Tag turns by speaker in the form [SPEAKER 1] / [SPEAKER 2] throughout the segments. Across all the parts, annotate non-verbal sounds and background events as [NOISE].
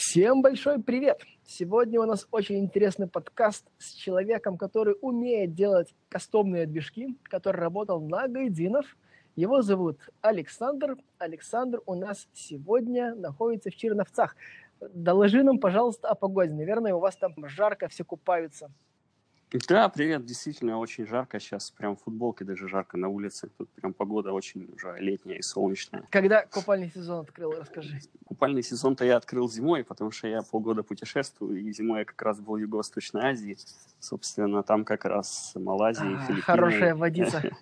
[SPEAKER 1] Всем большой привет! Сегодня у нас очень интересный подкаст с человеком, который умеет делать кастомные движки, который работал на Гайдинов. Его зовут Александр. Александр у нас сегодня находится в Черновцах. Доложи нам, пожалуйста, о погоде. Наверное, у вас там жарко, все купаются.
[SPEAKER 2] Да, привет, действительно очень жарко сейчас, прям в футболке даже жарко на улице. Тут прям погода очень уже летняя и солнечная.
[SPEAKER 1] Когда купальный сезон открыл, расскажи.
[SPEAKER 2] Купальный сезон-то я открыл зимой, потому что я полгода путешествую, и зимой я как раз был в Юго-Восточной Азии. Собственно, там как раз Малайзия, а, Филиппины.
[SPEAKER 1] Хорошая водица. [LAUGHS]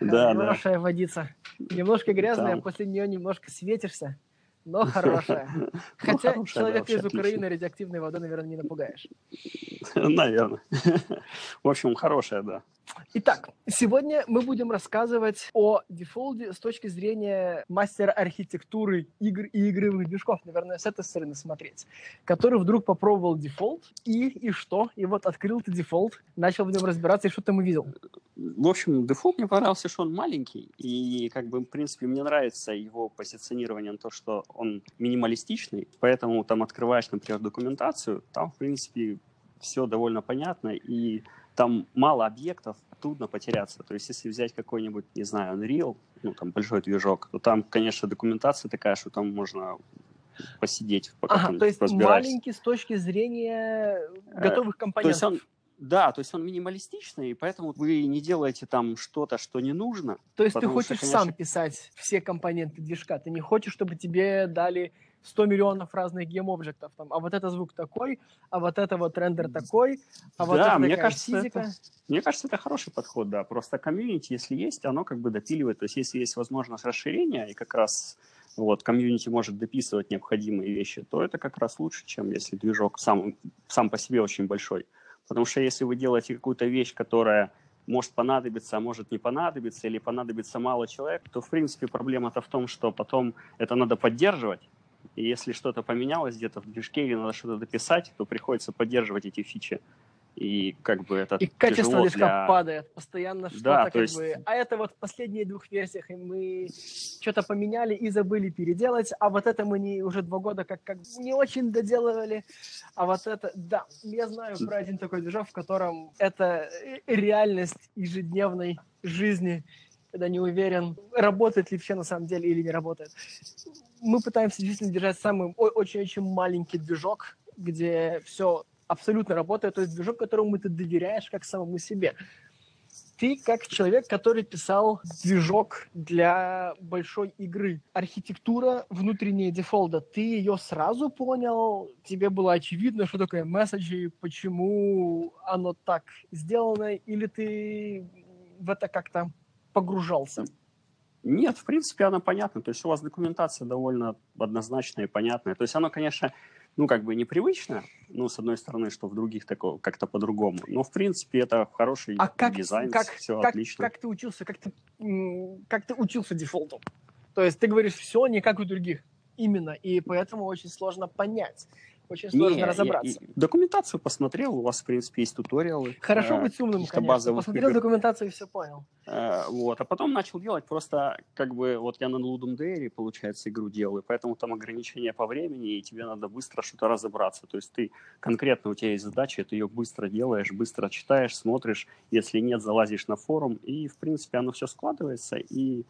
[SPEAKER 1] Да, да. Хорошая водица. Немножко грязная, после нее немножко светишься но [LAUGHS] хорошая. Ну, Хотя ну, человека из Украины радиоактивной водой, наверное, не напугаешь.
[SPEAKER 2] Наверное. [LAUGHS] В общем, хорошая, да.
[SPEAKER 1] Итак, сегодня мы будем рассказывать о Defold е с точки зрения мастера архитектуры игр и игровых движков, наверное, с этой стороны смотреть, который вдруг попробовал Defold, и, и что? И вот открыл ты Defold, начал в нем разбираться, и что там увидел?
[SPEAKER 2] В общем, Defold мне понравился, что он маленький, и, как бы, в принципе, мне нравится его позиционирование на то, что он минималистичный, поэтому там открываешь, например, документацию, там, в принципе, все довольно понятно, и там мало объектов, трудно потеряться. То есть если взять какой-нибудь, не знаю, Unreal, ну, там большой движок, то там, конечно, документация такая, что там можно посидеть,
[SPEAKER 1] пока ага, то есть маленький с точки зрения э, готовых компонентов.
[SPEAKER 2] То есть он, да, то есть он минималистичный, и поэтому вы не делаете там что-то, что не нужно.
[SPEAKER 1] То есть ты хочешь что, конечно... сам писать все компоненты движка, ты не хочешь, чтобы тебе дали 100 миллионов разных гейм-объектов, там, а вот это звук такой, а вот это вот рендер такой, а вот
[SPEAKER 2] да,
[SPEAKER 1] это
[SPEAKER 2] мне кажется, физика. Это, мне кажется, это хороший подход, да, просто комьюнити, если есть, оно как бы допиливает, то есть если есть возможность расширения, и как раз вот, комьюнити может дописывать необходимые вещи, то это как раз лучше, чем если движок сам, сам по себе очень большой. Потому что если вы делаете какую-то вещь, которая может понадобиться, а может не понадобиться, или понадобится мало человек, то, в принципе, проблема-то в том, что потом это надо поддерживать, и если что-то поменялось где-то в движке или надо что-то дописать, то приходится поддерживать эти фичи. И как бы это
[SPEAKER 1] И качество движка для... падает. Постоянно что-то да, как есть... бы... А это вот в последние двух версиях мы что-то поменяли и забыли переделать, а вот это мы не, уже два года как, как не очень доделывали. А вот это... Да, я знаю про один такой движок, в котором это реальность ежедневной жизни когда не уверен, работает ли вообще на самом деле или не работает мы пытаемся действительно держать самый очень-очень маленький движок, где все абсолютно работает, то есть движок, которому ты доверяешь как самому себе. Ты как человек, который писал движок для большой игры. Архитектура внутренняя дефолда, ты ее сразу понял? Тебе было очевидно, что такое месседжи, почему оно так сделано? Или ты в это как-то погружался?
[SPEAKER 2] Нет, в принципе, она понятна. То есть у вас документация довольно однозначная и понятная. То есть она, конечно, ну, как бы непривычно, ну, с одной стороны, что в других такого как-то по-другому. Но, в принципе, это хороший а как, дизайн,
[SPEAKER 1] как,
[SPEAKER 2] все
[SPEAKER 1] как,
[SPEAKER 2] отлично.
[SPEAKER 1] Как ты учился, как ты, как ты учился дефолту? То есть ты говоришь, все не как у других. Именно. И поэтому очень сложно понять. Очень сложно не, разобраться.
[SPEAKER 2] Я, я, документацию посмотрел, у вас, в принципе, есть туториалы.
[SPEAKER 1] Хорошо э, быть умным, конечно. Посмотрел игр. документацию и все понял.
[SPEAKER 2] Э, вот, а потом начал делать просто, как бы, вот я на Ludum Dare, получается, игру делаю, поэтому там ограничения по времени, и тебе надо быстро что-то разобраться. То есть ты конкретно, у тебя есть задача, ты ее быстро делаешь, быстро читаешь, смотришь, если нет, залазишь на форум, и, в принципе, оно все складывается, и,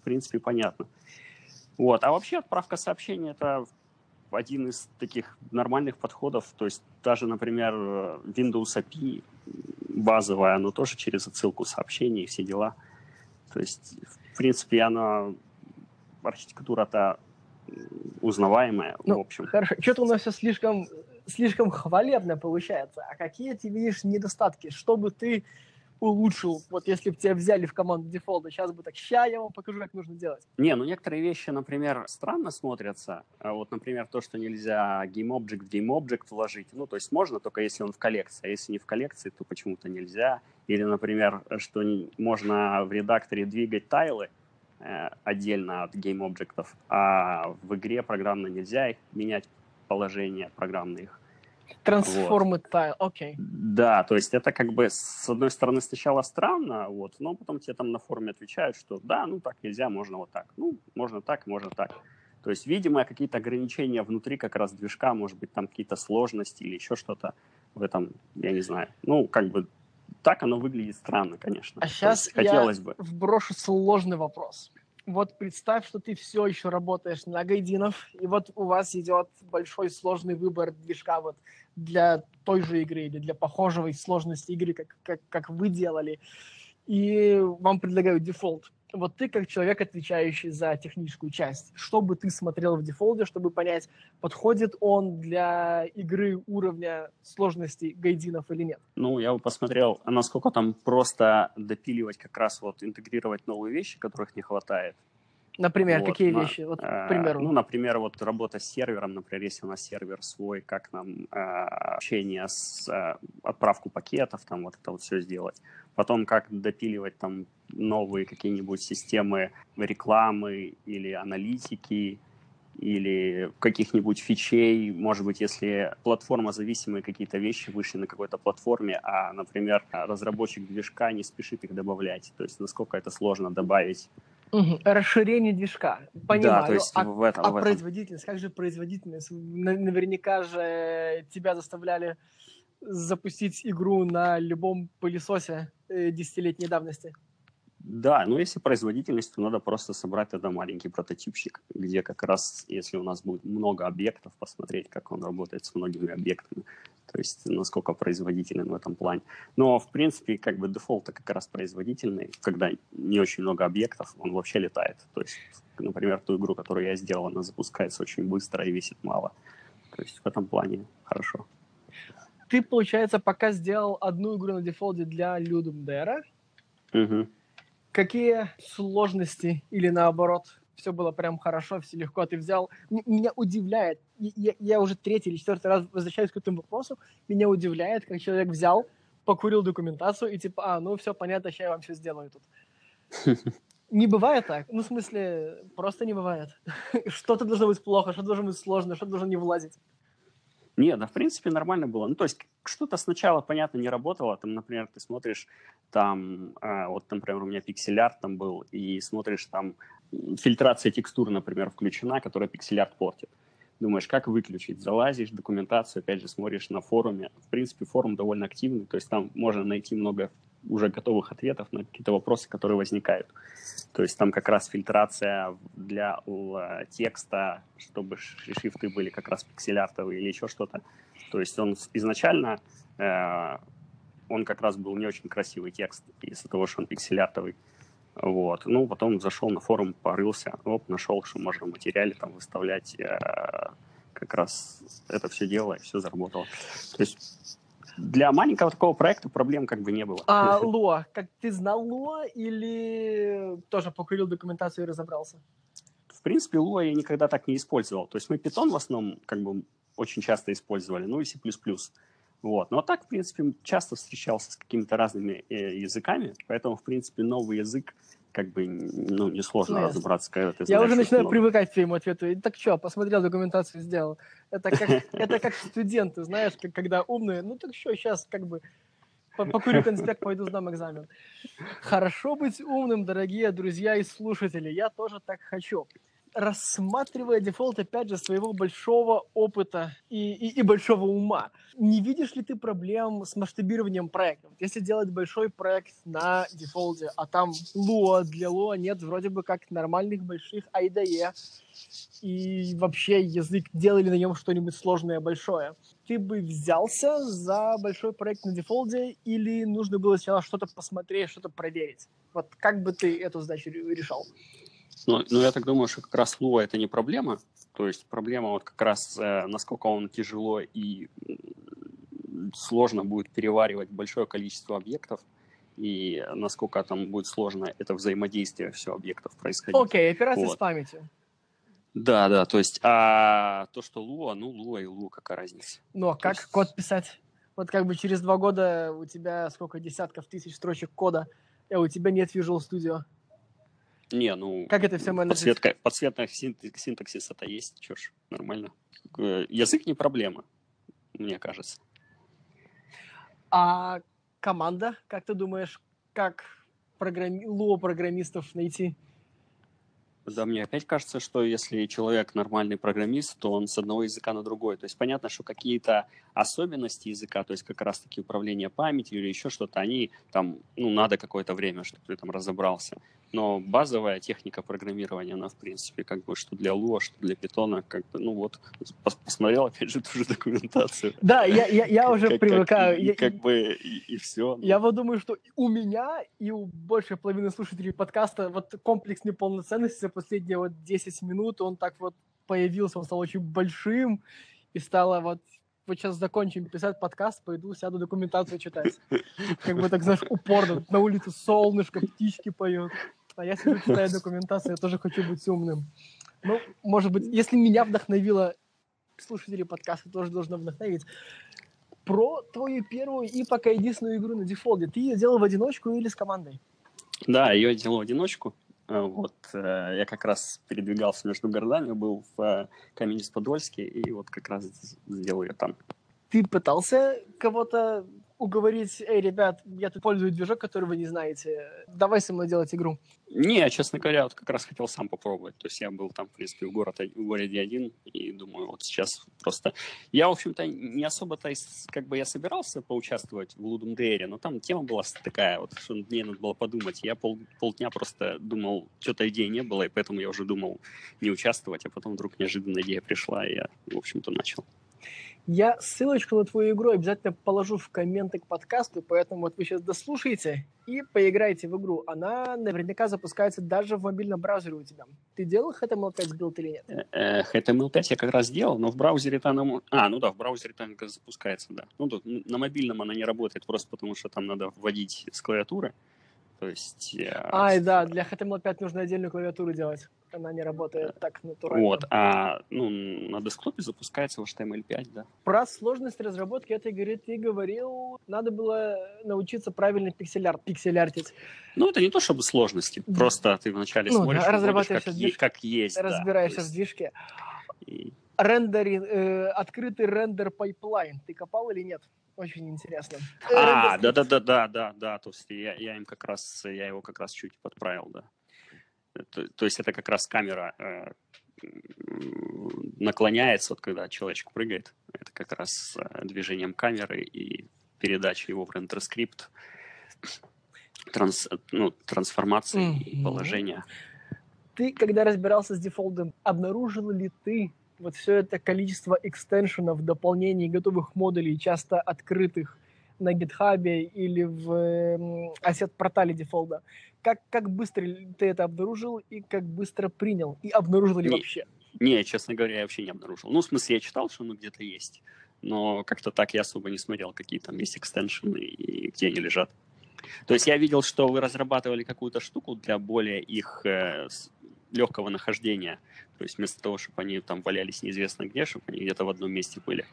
[SPEAKER 2] в принципе, понятно. Вот. А вообще отправка сообщений это один из таких нормальных подходов. То есть даже, например, Windows API базовая, оно тоже через отсылку сообщений и все дела. То есть, в принципе, она архитектура-то узнаваемая, ну, в общем.
[SPEAKER 1] Хорошо. Что-то у нас все слишком, слишком хвалебно получается. А какие ты видишь недостатки? Чтобы ты улучшил, вот если бы тебя взяли в команду дефолта, сейчас бы так, ща я вам покажу, как нужно делать.
[SPEAKER 2] Не, ну некоторые вещи, например, странно смотрятся. А вот, например, то, что нельзя GameObject в GameObject вложить. Ну, то есть можно, только если он в коллекции. А если не в коллекции, то почему-то нельзя. Или, например, что можно в редакторе двигать тайлы э, отдельно от GameObject, а в игре программно нельзя менять положение программных
[SPEAKER 1] Трансформы вот. тайл, окей.
[SPEAKER 2] Да, то есть это как бы с одной стороны сначала странно, вот, но потом тебе там на форуме отвечают, что да, ну так нельзя, можно вот так. Ну, можно так, можно так. То есть, видимо, какие-то ограничения внутри как раз движка, может быть, там какие-то сложности или еще что-то в этом, я не знаю. Ну, как бы так оно выглядит странно, конечно.
[SPEAKER 1] А сейчас хотелось я бы. вброшу сложный вопрос. Вот представь, что ты все еще работаешь на гайдинов, и вот у вас идет большой сложный выбор движка вот для той же игры или для похожего сложности игры, как, как, как вы делали, и вам предлагают дефолт вот ты как человек, отвечающий за техническую часть, что бы ты смотрел в дефолте, чтобы понять, подходит он для игры уровня сложности гайдинов или нет?
[SPEAKER 2] Ну, я бы посмотрел, насколько там просто допиливать, как раз вот интегрировать новые вещи, которых не хватает.
[SPEAKER 1] Например, вот, какие на, вещи? Вот, к
[SPEAKER 2] э, примеру. Ну, например, вот работа с сервером, например, если у нас сервер свой, как нам э, общение с э, отправку пакетов, там вот это вот все сделать. Потом, как допиливать там новые какие-нибудь системы рекламы или аналитики, или каких-нибудь фичей, может быть, если платформа зависимые какие-то вещи вышли на какой-то платформе, а, например, разработчик движка не спешит их добавлять. То есть насколько это сложно добавить
[SPEAKER 1] Угу. Расширение движка. Понимаю. Да, то есть а, в этом, а в этом. производительность? Как же производительность? Наверняка же тебя заставляли запустить игру на любом пылесосе э, десятилетней давности.
[SPEAKER 2] Да, ну если производительность, то надо просто собрать тогда маленький прототипчик, где как раз, если у нас будет много объектов, посмотреть, как он работает с многими объектами, то есть насколько производителен в этом плане. Но, в принципе, как бы дефолт как раз производительный, когда не очень много объектов, он вообще летает. То есть, например, ту игру, которую я сделал, она запускается очень быстро и весит мало. То есть в этом плане хорошо.
[SPEAKER 1] Ты, получается, пока сделал одну игру на дефолте для Dare, угу какие сложности или наоборот все было прям хорошо, все легко ты взял. Меня удивляет, я, я уже третий или четвертый раз возвращаюсь к этому вопросу, меня удивляет, как человек взял, покурил документацию и типа, а, ну все понятно, сейчас я вам все сделаю тут. [LAUGHS] Не бывает так. Ну, в смысле, просто не бывает. [LAUGHS] Что-то должно быть плохо, что-то должно быть сложно, что-то должно не влазить.
[SPEAKER 2] Нет, да, в принципе, нормально было. Ну, то есть что-то сначала, понятно, не работало. Там, например, ты смотришь, там, э, вот, например, у меня пиксель-арт там был, и смотришь, там, фильтрация текстур, например, включена, которая пиксель-арт портит. Думаешь, как выключить? Залазишь, документацию, опять же, смотришь на форуме. В принципе, форум довольно активный, то есть там можно найти много уже готовых ответов на какие-то вопросы, которые возникают. То есть там как раз фильтрация для текста, чтобы шрифты были как раз пиксель-артовые или еще что-то. То есть он изначально, э, он как раз был не очень красивый текст из-за того, что он пиксель-артовый. Вот. Ну, потом зашел на форум, порылся, оп, нашел, что можно в материале там выставлять э, как раз это все дело, и все заработало. То есть для маленького такого проекта проблем как бы не было.
[SPEAKER 1] А [LAUGHS] Луа, как ты знал Луа или тоже покурил документацию и разобрался?
[SPEAKER 2] В принципе, Луа я никогда так не использовал. То есть мы Python в основном как бы очень часто использовали, ну и C++. Вот. Но так, в принципе, часто встречался с какими-то разными э, языками, поэтому, в принципе, новый язык как бы, ну, несложно ну, разобраться, когда ты
[SPEAKER 1] знаешь, Я уже начинаю много. привыкать к твоему ответу. И так что, посмотрел документацию, сделал. Это как, это как студенты, знаешь, как, когда умные, ну так что, сейчас как бы покурю конспект, пойду сдам экзамен. Хорошо быть умным, дорогие друзья и слушатели. Я тоже так хочу рассматривая дефолт, опять же, своего большого опыта и, и, и большого ума, не видишь ли ты проблем с масштабированием проекта? Если делать большой проект на дефолте, а там Lua, для Lua нет вроде бы как нормальных больших IDE, и вообще язык, делали на нем что-нибудь сложное, большое, ты бы взялся за большой проект на дефолте или нужно было сначала что-то посмотреть, что-то проверить? Вот как бы ты эту задачу решал?
[SPEAKER 2] Ну, ну, я так думаю, что как раз Lua это не проблема. То есть проблема вот как раз, э, насколько он тяжело и сложно будет переваривать большое количество объектов, и насколько там будет сложно это взаимодействие все объектов происходить.
[SPEAKER 1] Окей, okay, операция вот. с памятью.
[SPEAKER 2] Да, да, то есть, а то, что Lua, ну, Lua и Lua, какая разница?
[SPEAKER 1] Ну, а как есть... код писать? Вот как бы через два года у тебя сколько десятков тысяч строчек кода, а у тебя нет Visual Studio.
[SPEAKER 2] Не, ну...
[SPEAKER 1] Как это все менеджить?
[SPEAKER 2] Подсветка, подсветка синтаксис это есть, что ж, нормально. Э, язык не проблема, мне кажется.
[SPEAKER 1] А команда, как ты думаешь, как программи... ло программистов найти?
[SPEAKER 2] Да, мне опять кажется, что если человек нормальный программист, то он с одного языка на другой. То есть понятно, что какие-то особенности языка, то есть как раз-таки управление памятью или еще что-то, они там, ну, надо какое-то время, чтобы ты там разобрался. Но базовая техника программирования, она, в принципе, как бы, что для Lua, что для Python, как бы, ну вот, посмотрел, опять же, [LAUGHS] ту же документацию.
[SPEAKER 1] Да, я, я, я уже как, привыкаю.
[SPEAKER 2] Как, я, как бы, и, и все.
[SPEAKER 1] Ну. Я вот думаю, что у меня и у большей половины слушателей подкаста вот комплекс неполноценности за последние вот 10 минут, он так вот появился, он стал очень большим, и стало вот вот сейчас закончим писать подкаст, пойду сяду документацию читать. Как бы так, знаешь, упорно. На улице солнышко, птички поют. А я сижу, читаю документацию, я тоже хочу быть умным. Ну, может быть, если меня вдохновило, слушатели подкаста тоже должно вдохновить. Про твою первую и пока единственную игру на дефолде. Ты ее делал в одиночку или с командой?
[SPEAKER 2] Да, ее делал в одиночку. Э, вот э, я как раз передвигался между городами, был в э, Каменец-Подольске, и вот как раз сделал ее там.
[SPEAKER 1] Ты пытался кого-то уговорить, эй, ребят, я тут пользую движок, который вы не знаете, давай со мной делать игру?
[SPEAKER 2] Не, честно говоря, вот как раз хотел сам попробовать. То есть я был там, в принципе, в, город, в городе один, и думаю, вот сейчас просто... Я, в общем-то, не особо-то, как бы я собирался поучаствовать в Лудум Дейре, но там тема была такая, вот, что мне надо было подумать. Я пол, полдня просто думал, что-то идеи не было, и поэтому я уже думал не участвовать, а потом вдруг неожиданно идея пришла, и я, в общем-то, начал.
[SPEAKER 1] Я ссылочку на твою игру обязательно положу в комменты к подкасту, поэтому вот вы сейчас дослушаете и поиграете в игру. Она наверняка запускается даже в мобильном браузере у тебя. Ты делал HTML5 build или нет?
[SPEAKER 2] HTML5 я как раз делал, но в браузере-то она... А, ну да, в браузере-то она запускается, да. Ну, тут на мобильном она не работает просто потому, что там надо вводить с клавиатуры. То есть...
[SPEAKER 1] Ай, да, для HTML5 нужно отдельную клавиатуру делать она не работает так натурально.
[SPEAKER 2] Вот, а ну, на десктопе запускается в HTML5, да.
[SPEAKER 1] Про сложность разработки этой игры ты говорил, надо было научиться правильно пиксель-арт, пиксель-артить.
[SPEAKER 2] Ну, это не то чтобы сложности, просто ты вначале ну, смотришь, разрабатываешь как, движ... как есть.
[SPEAKER 1] Разбираешься да, есть... в движке. И... Рендеринг, э, открытый render pipeline, ты копал или нет? Очень интересно.
[SPEAKER 2] А, да, да, да, да, да, да. То есть я, я им как раз, я его как раз чуть подправил, да. То, то есть это как раз камера э, наклоняется, вот когда человечек прыгает, это как раз э, движением камеры и передачей его в рендерскрипт, транс, ну, трансформации mm-hmm. и положения.
[SPEAKER 1] Ты, когда разбирался с дефолтом, обнаружил ли ты вот все это количество экстеншенов, дополнений, готовых модулей, часто открытых на GitHub или в ассет-портале дефолда? Как, как быстро ты это обнаружил и как быстро принял? И обнаружил ли не, вообще?
[SPEAKER 2] Не, честно говоря, я вообще не обнаружил. Ну, в смысле, я читал, что оно где-то есть, но как-то так я особо не смотрел, какие там есть extension ы и где они лежат. То есть я видел, что вы разрабатывали какую-то штуку для более их э, легкого нахождения. То есть вместо того, чтобы они там валялись неизвестно где, чтобы они где-то в одном месте были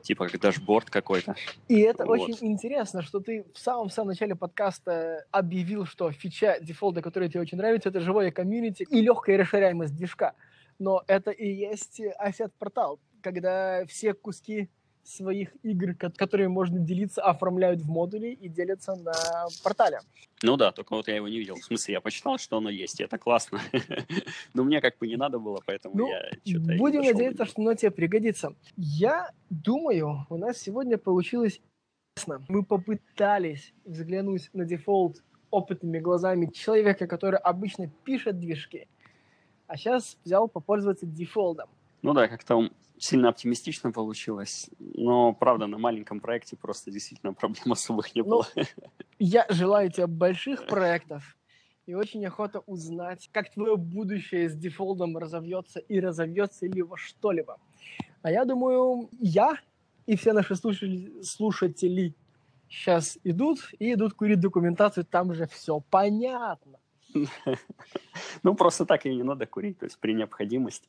[SPEAKER 2] типа как дашборд какой-то.
[SPEAKER 1] И это вот. очень интересно, что ты в самом-самом начале подкаста объявил, что фича Defold а, которая тебе очень нравится, это живое комьюнити и легкая расширяемость движка. Но это и есть asset-портал, когда все куски своих игр, которыми можно делиться, оформляют в модули и делятся на портале.
[SPEAKER 2] Ну да, только вот я его не видел. В смысле, я почитал, что оно есть, и это классно. [LAUGHS] Но мне как бы не надо было, поэтому ну, я
[SPEAKER 1] что-то... Будем надеяться, что оно тебе пригодится. Я думаю, у нас сегодня получилось мы попытались взглянуть на дефолт опытными глазами человека, который обычно пишет движки, а сейчас взял попользоваться дефолтом.
[SPEAKER 2] Ну да, как-то сильно оптимистично получилось, но, правда, на маленьком проекте просто действительно [LAUGHS] проблем особых не ну, было.
[SPEAKER 1] Я желаю тебе [LAUGHS] больших проектов и очень охота узнать, как твое будущее с дефолтом разовьется и разовьется ли во что-либо. А я думаю, я и все наши слушатели, слушатели сейчас идут и идут курить документацию, там же все понятно. [LAUGHS]
[SPEAKER 2] Ну, просто так и не надо курить, то есть при необходимости.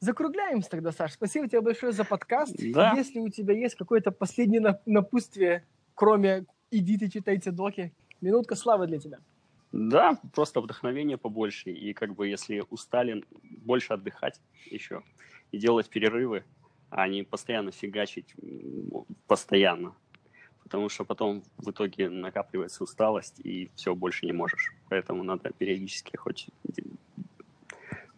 [SPEAKER 1] Закругляемся тогда, Саш. Спасибо тебе большое за подкаст.
[SPEAKER 2] Да.
[SPEAKER 1] Если у тебя есть какое-то последнее напутствие, кроме «идите, читайте доки», минутка славы для тебя.
[SPEAKER 2] Да, просто вдохновение побольше. И как бы если устали, больше отдыхать еще. И делать перерывы, а не постоянно фигачить постоянно. потому что потом в итоге накапливается усталость, и все, больше не можешь. Поэтому надо периодически хоть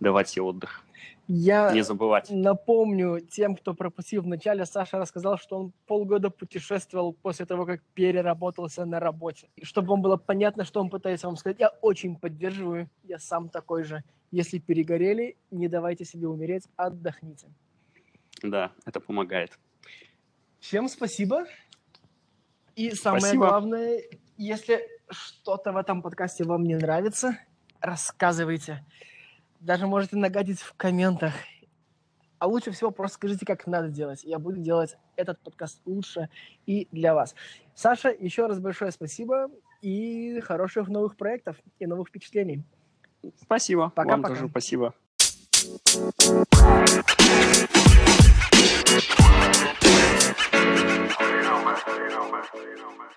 [SPEAKER 2] давать себе отдых.
[SPEAKER 1] Я
[SPEAKER 2] не забывать.
[SPEAKER 1] напомню тем, кто пропустил в начале, Саша рассказал, что он полгода путешествовал после того, как переработался на работе. И чтобы вам было понятно, что он пытается вам сказать, я очень поддерживаю, я сам такой же. Если перегорели, не давайте себе умереть, отдохните.
[SPEAKER 2] Да, это помогает.
[SPEAKER 1] Всем спасибо. И самое спасибо. главное, если что-то в этом подкасте вам не нравится, рассказывайте даже можете нагадить в комментах. А лучше всего просто скажите, как надо делать. Я буду делать этот подкаст лучше и для вас. Саша, еще раз большое спасибо и хороших новых проектов и новых впечатлений.
[SPEAKER 2] Спасибо. Пока, Вам пока. тоже спасибо. You know, man. You know, man. You know, man.